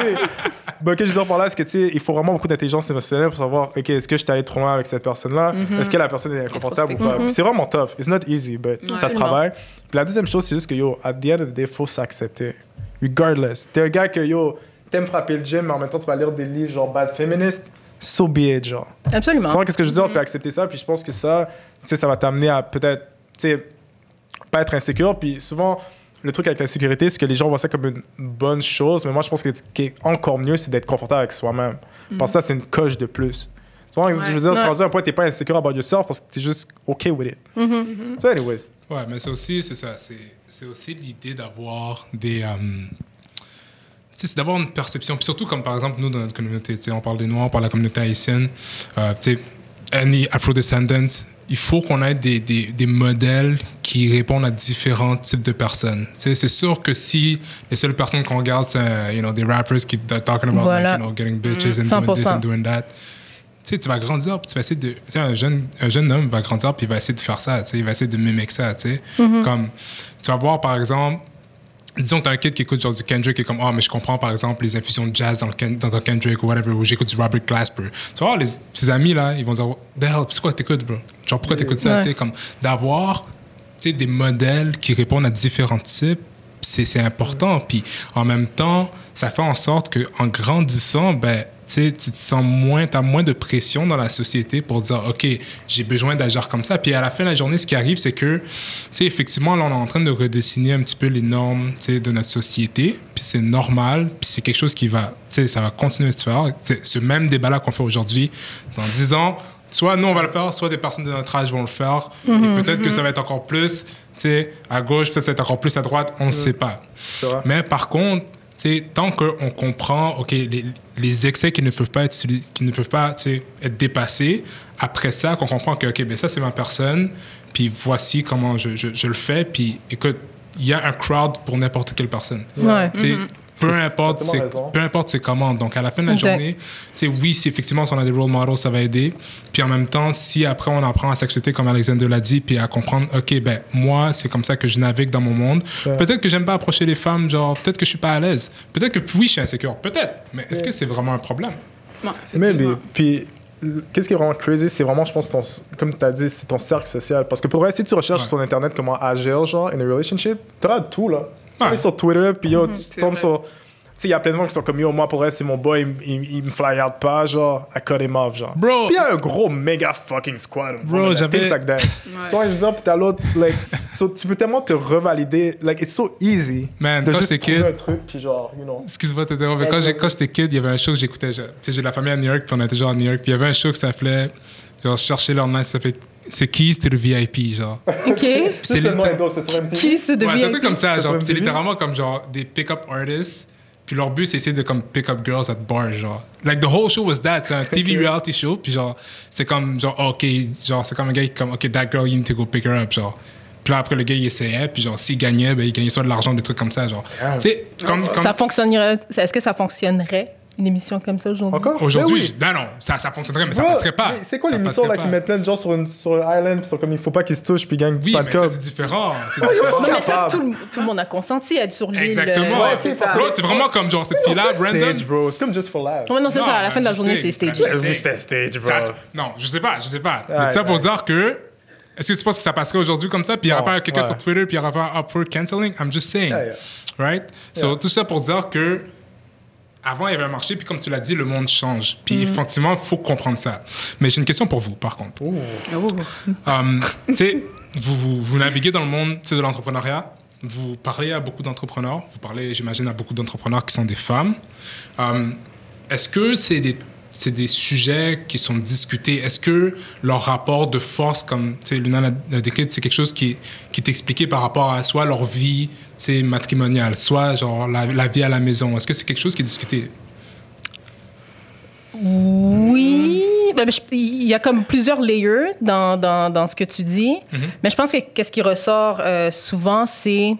c'est. Ben, que je veux par là, c'est que, tu sais, il faut vraiment beaucoup d'intelligence émotionnelle pour savoir, OK, est-ce que je suis allé trop loin avec cette personne-là? Est-ce que la personne est inconfortable ou pas? Puis C'est vraiment tough. It's not easy, but ça se travaille. Puis la deuxième chose, c'est juste que, yo, at the end of the day, il faut s'accepter. Regardless. T'es un gars que, yo, t'aimes frapper le gym, mais en même temps, tu vas lire des livres genre bad feminist. So be it, genre. Absolument. Tu vois qu'est-ce que je veux dire? Puis accepter ça. Puis je pense que ça, tu sais, ça va t'amener à peut-être, pas être insécure. Puis souvent, le truc avec l'insécurité, c'est que les gens voient ça comme une bonne chose. Mais moi, je pense que ce qui est encore mieux, c'est d'être confortable avec soi-même. Parce que ça, c'est une coche de plus. Tu ce que je veux dire, Ouais. rendu à un point, t'es pas insécure about yourself parce que t'es juste OK with it. So, anyways. Ouais, mais c'est aussi, c'est ça, c'est, c'est aussi l'idée d'avoir des. tu sais, c'est d'avoir une perception. Puis surtout, comme par exemple, nous, dans notre communauté, tu sais, on parle des Noirs, on parle de la communauté haïtienne. Euh, tu sais, any Afro-descendants, il faut qu'on ait des, des, des, modèles qui répondent à différents types de personnes. C'est sûr que si les seules personnes qu'on regarde, c'est you know, des rappers qui sont talking about like, you know, getting bitches and doing this and doing that, tu tu vas grandir, puis tu vas essayer de. Tu sais, un jeune, un jeune homme va grandir, puis il va essayer de faire ça, tu sais, il va essayer de mimiquer ça, tu sais. Comme, tu vas voir, par exemple, disons t'as un kid qui écoute genre du Kendrick et comme oh mais je comprends par exemple les infusions de jazz dans, le, dans un Kendrick ou whatever ou j'écoute du Robert Glasper. Tu vois les, ses amis là ils vont dire the hell c'est quoi t'écoutes bro? Genre pourquoi t'écoutes ça tu sais comme d'avoir tu sais des modèles qui répondent à différents types c'est important puis en même temps ça fait en sorte que en grandissant ben tu te sens moins, tu as moins de pression dans la société pour dire, OK, j'ai besoin d'agir comme ça. Puis à la fin de la journée, ce qui arrive, c'est que, tu effectivement, là, on est en train de redessiner un petit peu les normes, de notre société. Puis c'est normal. Puis c'est quelque chose qui va, ça va continuer de se faire. ce même débat-là qu'on fait aujourd'hui, dans 10 ans, soit nous, on va le faire, soit des personnes de notre âge vont le faire. et mm-hmm. peut-être que ça va être encore plus, sais, à gauche, peut-être être encore plus à droite, on ne sait pas. Mais par contre, tant qu'on comprend, OK, les, les, excès qui ne peuvent pas être, qui ne peuvent pas être dépassés, après ça, qu'on comprend que, OK, ben ça, c'est ma personne, puis voici comment je, je, je le fais, puis écoute, il y a un crowd pour n'importe quelle personne. Ouais. Peu importe, c'est, peu importe c'est comment. Donc, à la fin de la journée, tu sais, oui, si effectivement, si on a des role models, ça va aider. Puis en même temps, si après on apprend à s'accepter, comme Alexander l'a dit, puis à comprendre, OK, ben, moi, c'est comme ça que je navigue dans mon monde. Peut-être que j'aime pas approcher les femmes, genre, peut-être que je suis pas à l'aise. Peut-être que oui, je suis insécure. Peut-être. Mais est-ce que c'est vraiment un problème? mais, puis, qu'est-ce qui est vraiment crazy, c'est vraiment, je pense, ton, comme tu as dit, c'est ton cercle social. Parce que pour vrai, si tu recherches sur Internet comment agir, genre, in a relationship, tu auras tout, là. Ouais. sur Twitter, puis yo, mm-hmm. tu tombes sur. Tu sais, il y a plein de gens qui sont comme yo, moi pour elle, c'est mon boy, il, me fly out pas, genre, I cut him off, genre. Bro! Puis il y a un gros méga fucking squad. Bro, j'avais. like that. Tu vois, je veux dire, puis t'as l'autre, like, so, tu peux tellement te revalider, like, it's so easy. Man, de quand j'étais kid. un truc, puis genre, you know. Excuse-moi de t'interrompre, quand j'étais kid, il y avait un show que j'écoutais, tu sais, j'ai de la famille à New York, puis on était genre à New York, puis il y avait un show qui s'appelait, genre, chercher leur nom, ça fait c'est Keys to the VIP, genre. OK. C'est littéralement... Keys to the ouais, VIP. C'est un truc comme ça, genre. C'est littéralement comme genre des pick-up artists. Puis leur but, c'est essayer de comme pick-up girls at bars, genre. Like the whole show was that. C'est un TV reality show. Puis genre, c'est comme genre, OK, genre, c'est comme un gars qui comme, OK, that girl, you need to go pick her up, genre. Puis là, après, le gars, il essayait. Puis genre, s'il gagnait, ben, il gagnait soit de l'argent, des trucs comme ça, genre. Tu sais, comme, comme... Ça fonctionnerait... Est-ce que ça fonctionnerait? Une émission comme ça aujourd'hui. Encore Aujourd'hui, ben non, ça, ça fonctionnerait, mais ça passerait pas. C'est quoi l'émission là qui met plein de gens sur, une, sur un island, puis sont comme il faut pas qu'ils se touchent, puis ils gagnent oui, pas de mais c'est différent. C'est différent. mais ça, tout, tout, le monde a consenti à être sur l'île. Exactement. Ouais, c'est ça. c'est vraiment comme genre cette fille-là, Brandon. C'est bro. C'est comme Just for Laughs. Ouais, non, c'est ça. À la fin de la journée, c'est stage. C'était stage, bro. Non, je sais pas, je sais pas. Mais ça pour dire que. Est-ce que tu penses que ça passerait aujourd'hui comme ça? Puis il n'y aura pas quelqu'un sur Twitter, puis il n'y aura pas up for canceling? I'm just saying. Right? So, tout ça pour dire que avant, il y avait un marché, puis comme tu l'as dit, le monde change. Puis mm. effectivement, il faut comprendre ça. Mais j'ai une question pour vous, par contre. Um, tu sais, vous, vous, vous, naviguez dans le monde de l'entrepreneuriat. Vous parlez à beaucoup d'entrepreneurs. Vous parlez, j'imagine, à beaucoup d'entrepreneurs qui sont des femmes. Um, Est-ce que c'est des c'est des sujets qui sont discutés. Est-ce que leur rapport de force, comme Luna l'a décrit, c'est quelque chose qui, qui est expliqué par rapport à soit leur vie matrimoniale, soit genre la, la, vie à la maison? Est-ce que c'est quelque chose qui est discuté? Oui, ben, il y a comme plusieurs layers dans, dans, dans ce que tu dis, mm-hmm. mais je pense que qu'est-ce qui ressort euh, souvent, c'est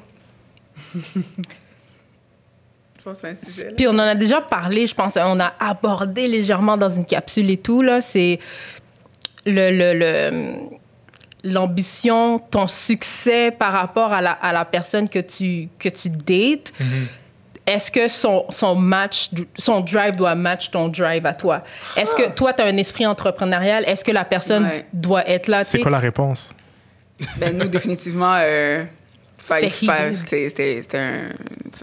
puis on en a déjà parlé, je pense, on a abordé légèrement dans une capsule et tout, là. C'est le, le, l'ambition, ton succès par rapport à la, à la, personne que tu, que tu dates. Mm-hmm. Est-ce que son, son match, son drive doit match ton drive à toi? Est-ce que toi, tu as un esprit entrepreneurial? Est-ce que la personne doit être là? C'est quoi la réponse? Ben, nous, définitivement, euh, c'était un,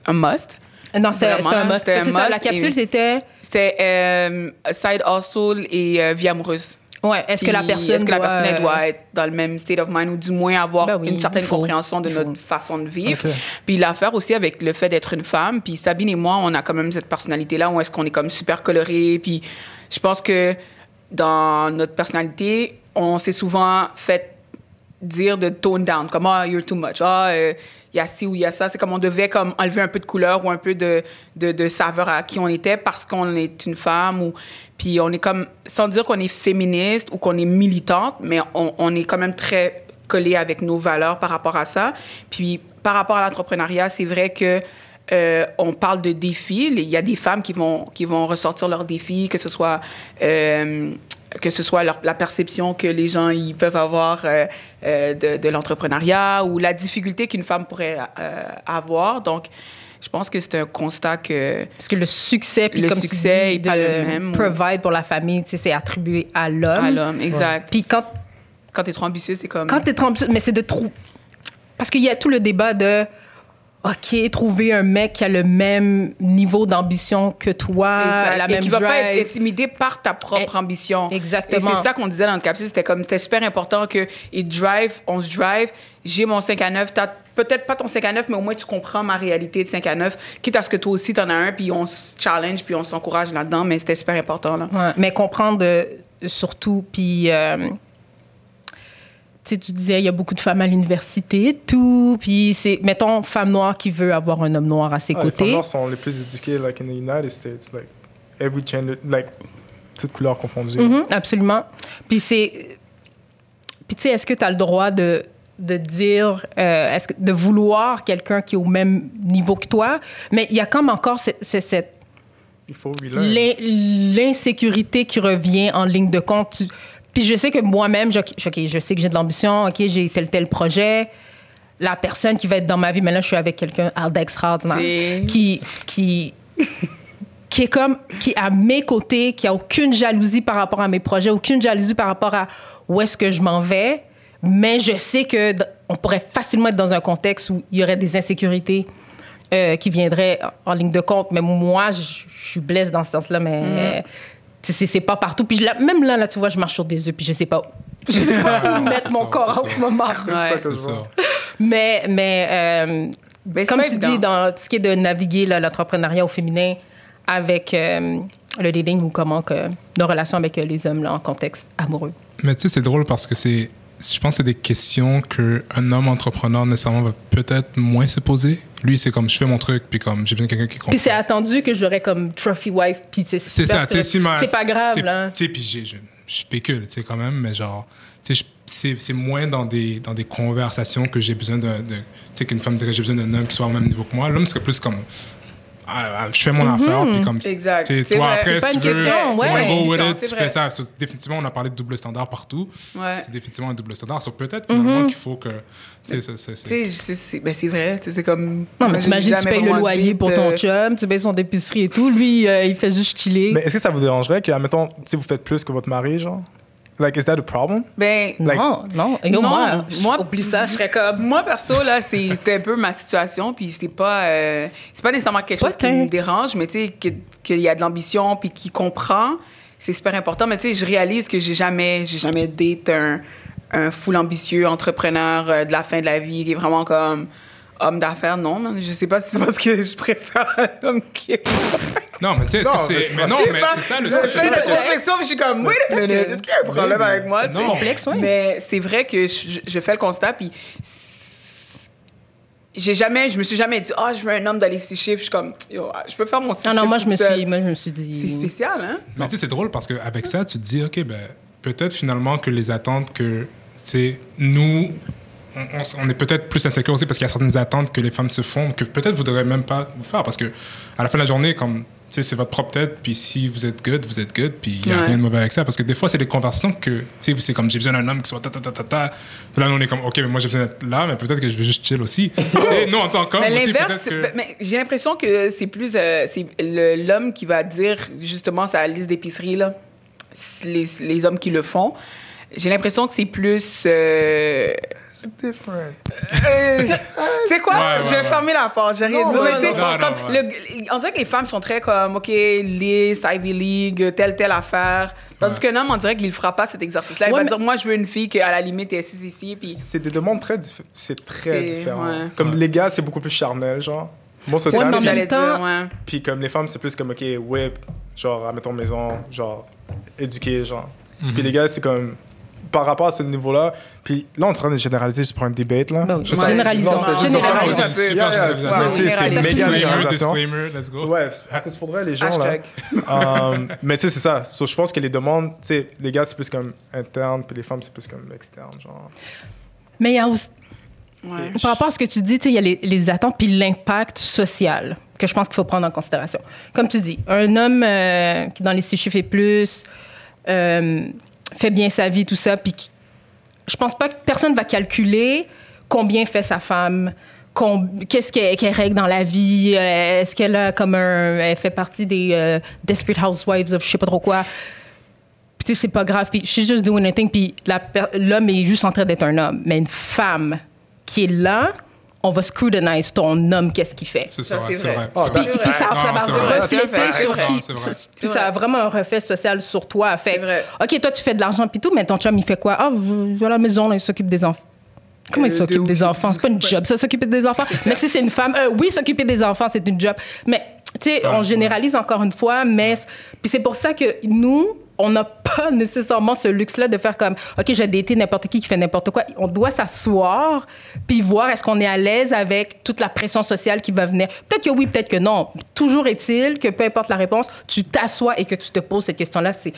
un must. Non, c'était un must. C'est ça, la capsule, c'était... C'était euh, side hustle et euh, vie amoureuse. Ouais. Est-ce que la personne est-ce que doit... la personne doit être dans le même state of mind ou du moins avoir ben une certaine compréhension de notre façon de vivre? Puis l'affaire aussi avec le fait d'être une femme. Puis Sabine et moi, on a quand même cette personnalité-là où est-ce qu'on est comme super coloré. Puis je pense que dans notre personnalité, on s'est souvent fait dire de tone down, comme ah, you're too much, ah, euh, il y a ci ou il y a ça. C'est comme on devait comme enlever un peu de couleur ou un peu de, de, de saveur à qui on était parce qu'on est une femme. Ou, puis on est comme, sans dire qu'on est féministe ou qu'on est militante, mais on, on est quand même très collé avec nos valeurs par rapport à ça. Puis par rapport à l'entrepreneuriat, c'est vrai que euh, on parle de défis. Il y a des femmes qui vont, qui vont ressortir leurs défis, que ce soit, euh, que ce soit leur, la perception que les gens ils peuvent avoir euh, euh de, de l'entrepreneuriat ou la difficulté qu'une femme pourrait euh, avoir. Donc, je pense que c'est un constat que... Parce que le succès, puis Le comme succès tu est dis, pas de le même, ou- provide pour la famille, tu sais, c'est attribué à l'homme. à l'homme, exact. Puis quand Quand t'es trop ambitieux, c'est comme... Quand tu es trop ambitieux, mais c'est de trop. Parce qu'il y a tout le débat de. OK, trouver un mec qui a le même niveau d'ambition que toi, Exact. la et même qui va pas être intimidé par ta propre Eh, ambition. exactement. Et c'est ça qu'on disait dans notre capsule, c'était comme c'était super important que il drive, on se drive. J'ai mon 5 à 9, t'as peut-être pas ton 5 à 9, mais au moins tu comprends ma réalité de 5 à 9, quitte à ce que toi aussi t'en as un, puis on se challenge, puis on s'encourage là-dedans, mais c'était super important là. Ouais, mais comprendre euh, surtout, puis. euh, tu sais, tu disais, il y a beaucoup de femmes à l'université, tout. Puis c'est, mettons, femme noire qui veut avoir un homme noir à ses Ah, les femmes côtés. noires sont les plus éduquées, like, in the United States. Like, every gender, like, toutes couleurs confondues. Mhm, absolument. Puis c'est. Puis tu sais, est-ce que tu as le droit de, de dire. euh, est-ce que, de vouloir quelqu'un qui est au même niveau que toi? Mais il y a comme encore cette. l'insécurité qui revient en ligne de compte. Tu- puis je sais que moi-même, je, je sais que j'ai de l'ambition, OK, j'ai tel, tel projet. La personne qui va être dans ma vie, mais là, je suis avec quelqu'un d'extraordinaire C'est- qui, qui, qui est comme, qui est à mes côtés, qui a aucune jalousie par rapport à mes projets, aucune jalousie par rapport à où est-ce que je m'en vais. Mais je sais que on pourrait facilement être dans un contexte où il y aurait des insécurités euh, qui viendraient en ligne de compte. Mais moi, je suis blesse dans ce sens-là, mais sais, c'est c'est pas partout. Puis là, même là, là, tu vois, je marche sur des œufs, puis je sais pas, je sais pas où mettre mon ça, corps en ce moment. Ça Ouais. ça. Mais, mais euh, comme tu évident. dis, dans tout ce qui est de naviguer l'entrepreneuriat au féminin avec euh, le dating ou comment que nos relations avec euh, les hommes là, en contexte amoureux. Mais tu sais, c'est drôle parce que c'est. Je pense que c'est des questions qu'un homme entrepreneur nécessairement va peut-être moins se poser. Lui, c'est comme je fais mon truc, puis comme j'ai besoin de quelqu'un qui comprend. Puis c'est attendu que j'aurais comme trophy wife, puis c'est C'est ça, tu sais, si C'est pas grave, là. Tu sais, puis je, spécule, tu sais, quand même, mais genre, tu sais, c'est moins dans des, dans des conversations que j'ai besoin de. de- tu sais, qu'une femme dirait j'ai besoin d'un homme qui soit au même niveau que moi. L'homme serait plus comme. Je fais mon affaire, puis comme. Exact. tu Toi, vrai. après, C'est pas si une tu veux, question, ouais. go with it, tu fais ça. So, définitivement, on a parlé de double standard partout. Ouais. C'est définitivement un double standard. So, peut-être finalement qu'il faut que. Tu sais, c'est- c'est- c'est- Tu sais, c'est- c'est ben, c'est vrai, tu sais, c'est comme. Non, mais j'ai t'imagines, tu payes le loyer pour ton euh, chum, tu payes son épicerie et tout. Lui, euh, il fait juste chiller. Mais est-ce que ça vous dérangerait que, admettons, si vous faites plus que votre mari, genre? Like, is that a problem? Ben, like- non, non. Et Non, moi, moi- oublie ça, je serais comme... Moi, perso, là, c'est un peu ma situation, puis c'est pas, euh, c'est pas nécessairement quelque chose qui me dérange, mais tu sais, que- qu'il y a de l'ambition, puis qu'il comprend, c'est super important. Mais tu sais, je réalise que j'ai jamais, j'ai jamais date un, un full ambitieux entrepreneur euh, de la fin de la vie qui est vraiment comme homme d'affaires. Non, man, je sais pas si c'est parce que je préfère un homme qui est. Non, mais tu sais, est-ce que c'est. c'est Mais non, Je mais c'est ça le Je truc. fais une introspection, puis je suis comme, wait a minute, est-ce qu'il y a un problème Oui, avec moi? sais? Complexe, oui. Mais c'est vrai que je, je fais le constat, puis j'ai jamais, je me suis jamais dit, ah, je veux un homme dans les six chiffres. Je suis comme, yo, je peux faire mon six Non, non, moi, je me suis, moi, je me suis dit... C'est spécial, hein? Mais tu sais, c'est drôle parce qu'avec ça, tu te dis, OK, ben, peut-être finalement que les attentes que, tu sais, nous, on, est peut-être plus insécure aussi parce qu'il y a certaines attentes que les femmes se font que peut-être vous ne devrez même pas vous faire parce que à la fin de la journée, comme, tu sais, c'est votre propre tête, puis si vous êtes good, vous êtes good, puis il n'y a Ouais. rien de mauvais avec ça parce que des fois, c'est des conversations que, tu sais, c'est comme, j'ai besoin d'un homme qui soit ta ta ta ta ta. Puis là, on est comme, OK, mais moi, j'ai besoin d'être là, mais peut-être que je veux juste chill aussi. nous, en tant qu'homme l'inverse, peut-être que... mais j'ai l'impression que c'est plus euh, c'est l'homme qui va dire justement sa liste d'épicerie là, les, les hommes qui le font. J'ai l'impression que c'est plus. euh, different. Euh, tu sais quoi? Ouais, ouais, je vais ouais. fermer la porte. J'ai rien dit. Mais tu sais, on dirait que les femmes sont très comme, OK, liste, Ivy League, telle, telle affaire. Tandis Ouais. qu'un homme, on dirait qu'il ne fera pas cet exercice-là. Il Ouais, va mais- dire, moi, je veux une fille qui, à la limite, est assise ici. Puis C'est des demandes très diffé- C'est très C'est- différent. ouais. Comme les gars, c'est beaucoup plus charnel, genre. Moi, c'est Ouais, en j'allais dire. Puis comme les femmes, c'est plus comme, OK, whip, genre, à mettons maison, genre, éduquer, genre. Puis les gars, c'est comme par rapport à ce niveau-là, puis là, on est en train de généraliser juste pour un debate, là. Bon, Je Généralisons. Non, je- je- Généralisons. je- c'est Disclaimer, méga Disclaimer, généralisation. disclaimer, let's go. Ouais, parce que faudrait les gens, Hashtag. là. Euh, mais tu sais, c'est ça. So, je pense que les demandes, tu sais, les gars, c'est plus comme interne, puis les femmes, c'est plus comme externe, genre. Mais il y a aussi, Ouais. par rapport à ce que tu dis, tu sais, il y a les, les attentes puis l'impact social que je pense qu'il faut prendre en considération. Comme tu dis, un homme euh, qui, dans les six chiffres et plus, euh, fait bien sa vie, tout ça, puis je pense pas que personne va calculer combien fait sa femme, qu'est-ce qu'elle règle dans la vie, euh, est-ce qu'elle a comme un, elle fait partie des euh, Desperate Housewives je sais pas trop quoi. Puis c'est pas grave. Puis she's just doing a thing. Puis l'homme est juste en train d'être un homme. Mais une femme qui est là, on va scrutinize ton homme, qu'est-ce qu'il fait. C'est Ça, ça, c'est vrai. vrai. Ah, ben, Puis, puis ça, Non, ça va c'est vrai. C'est refléter vrai. sur Non, qui. c'est vrai. Puis ça a vraiment un reflet social sur toi. Fait, vrai. OK, toi, tu fais de l'argent, puis tout, mais ton chum, il fait quoi? Ah, je vais à la maison, là, il s'occupe des enfants. Comment Euh, il de s'occupe des enfants? C'est pas une job, ça, s'occuper des enfants. Mais si c'est une femme, euh, oui, s'occuper des enfants, c'est une job. Mais, tu sais, on généralise encore une fois, mais. Puis c'est pour ça que nous, on n'a pas nécessairement ce luxe-là de faire comme, OK, j'ai daté n'importe qui qui fait n'importe quoi. On doit s'asseoir puis voir est-ce qu'on est à l'aise avec toute la pression sociale qui va venir. Peut-être que oui, peut-être que non. Toujours est-il que peu importe la réponse, tu t'assois et que tu te poses cette question-là. C'est,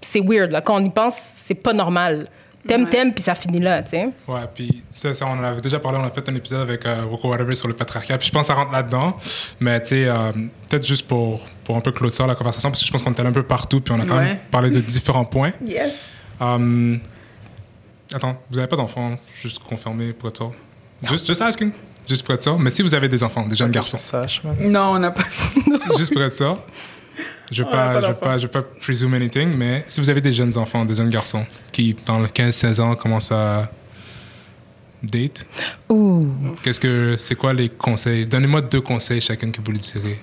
c'est, weird. Quand on y pense, c'est pas normal. T'aimes, Ouais. t'aimes, puis ça finit là, tu sais. Ouais, puis ça, ça, on en avait déjà parlé, on a fait un épisode avec euh, Rocco Whatever sur le patriarcat, puis je pense que ça rentre là-dedans, mais tu sais, euh, peut-être juste pour, pour un peu clôturer la conversation, parce que je pense qu'on est allé un peu partout, puis on a quand Ouais. même parlé de différents points. Yes. Euh, attends, vous n'avez pas d'enfants, juste confirmer pour être sûr? Juste, just asking, juste pour être sûr, mais si vous avez des enfants, des jeunes garçons, Sache. Non, on n'a pas. juste pour être sûr, je ne vais a pas, vais vais presume anything, mais si vous avez des jeunes enfants, des jeunes garçons, qui dans le 15-16 ans commencent à date. Qu'est-ce que c'est quoi les conseils? Donnez-moi deux conseils chacun que vous lui direz.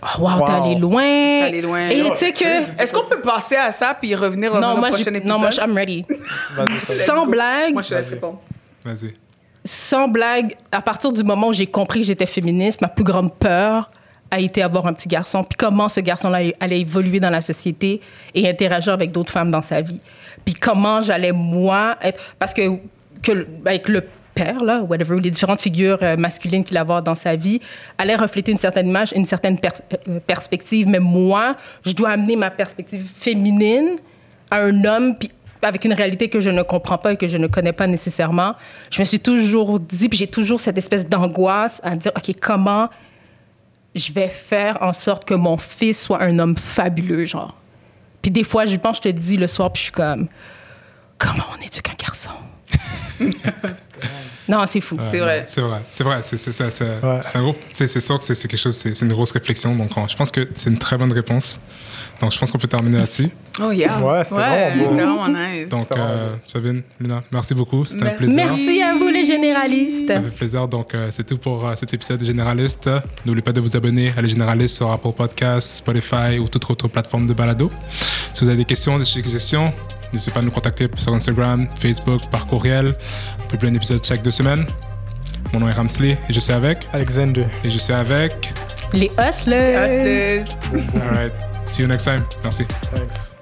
Oh, wow, t'es Wow. allé loin. T'es allé loin. Et tu sais que. Est-ce qu'on peut passer à ça puis revenir dans Non, moi, prochain je, épisode? non, moi, je- I'm ready. Sans blague, Moi, je te laisse répondre. Vas-y. sans blague, à partir du moment où j'ai compris que j'étais féministe, ma plus grande peur a été avoir un petit garçon, puis comment ce garçon-là allait évoluer dans la société et interagir avec d'autres femmes dans sa vie. Puis comment j'allais, moi, être... Parce que, que avec le père, là, whatever, les différentes figures euh, masculines qu'il allait avoir dans sa vie, allaient refléter une certaine image, une certaine euh, perspective. Mais moi, je dois amener ma perspective féminine à un homme, puis avec une réalité que je ne comprends pas et que je ne connais pas nécessairement. Je me suis toujours dit, puis j'ai toujours cette espèce d'angoisse à dire, OK, comment je vais faire en sorte que mon fils soit un homme fabuleux, genre. Puis des fois, je pense, je te dis le soir, puis je suis comme, comment on éduque un garçon? non, c'est fou. Ouais, C'est vrai. C'est vrai. C'est vrai. C'est c'est- c'est- c'est- Ouais. c'est un gros. C'est sûr que c'est c'est quelque chose. C'est c'est une grosse réflexion. Donc, on- je pense que c'est une très bonne réponse. Donc, je pense qu'on peut terminer là-dessus. Oh, yeah. Ouais, c'était vraiment c'était vraiment nice. Donc, euh, Sabine, Lina, merci beaucoup. C'était un plaisir. Merci à vous, les généralistes. Ça fait plaisir. Donc, euh, c'est tout pour euh, cet épisode de Généraliste. N'oubliez pas de vous abonner à Les Généralistes sur Apple Podcasts, Spotify ou toute autre plateforme de balado. Si vous avez des questions, des suggestions, n'hésitez pas à nous contacter sur Instagram, Facebook, par courriel. On publie un épisode chaque deux semaines. Mon nom est Ramsley et je suis avec. Alexander. Et je suis avec. Les hustlers. Hustlers. All right. See you next time. Merci. Thanks.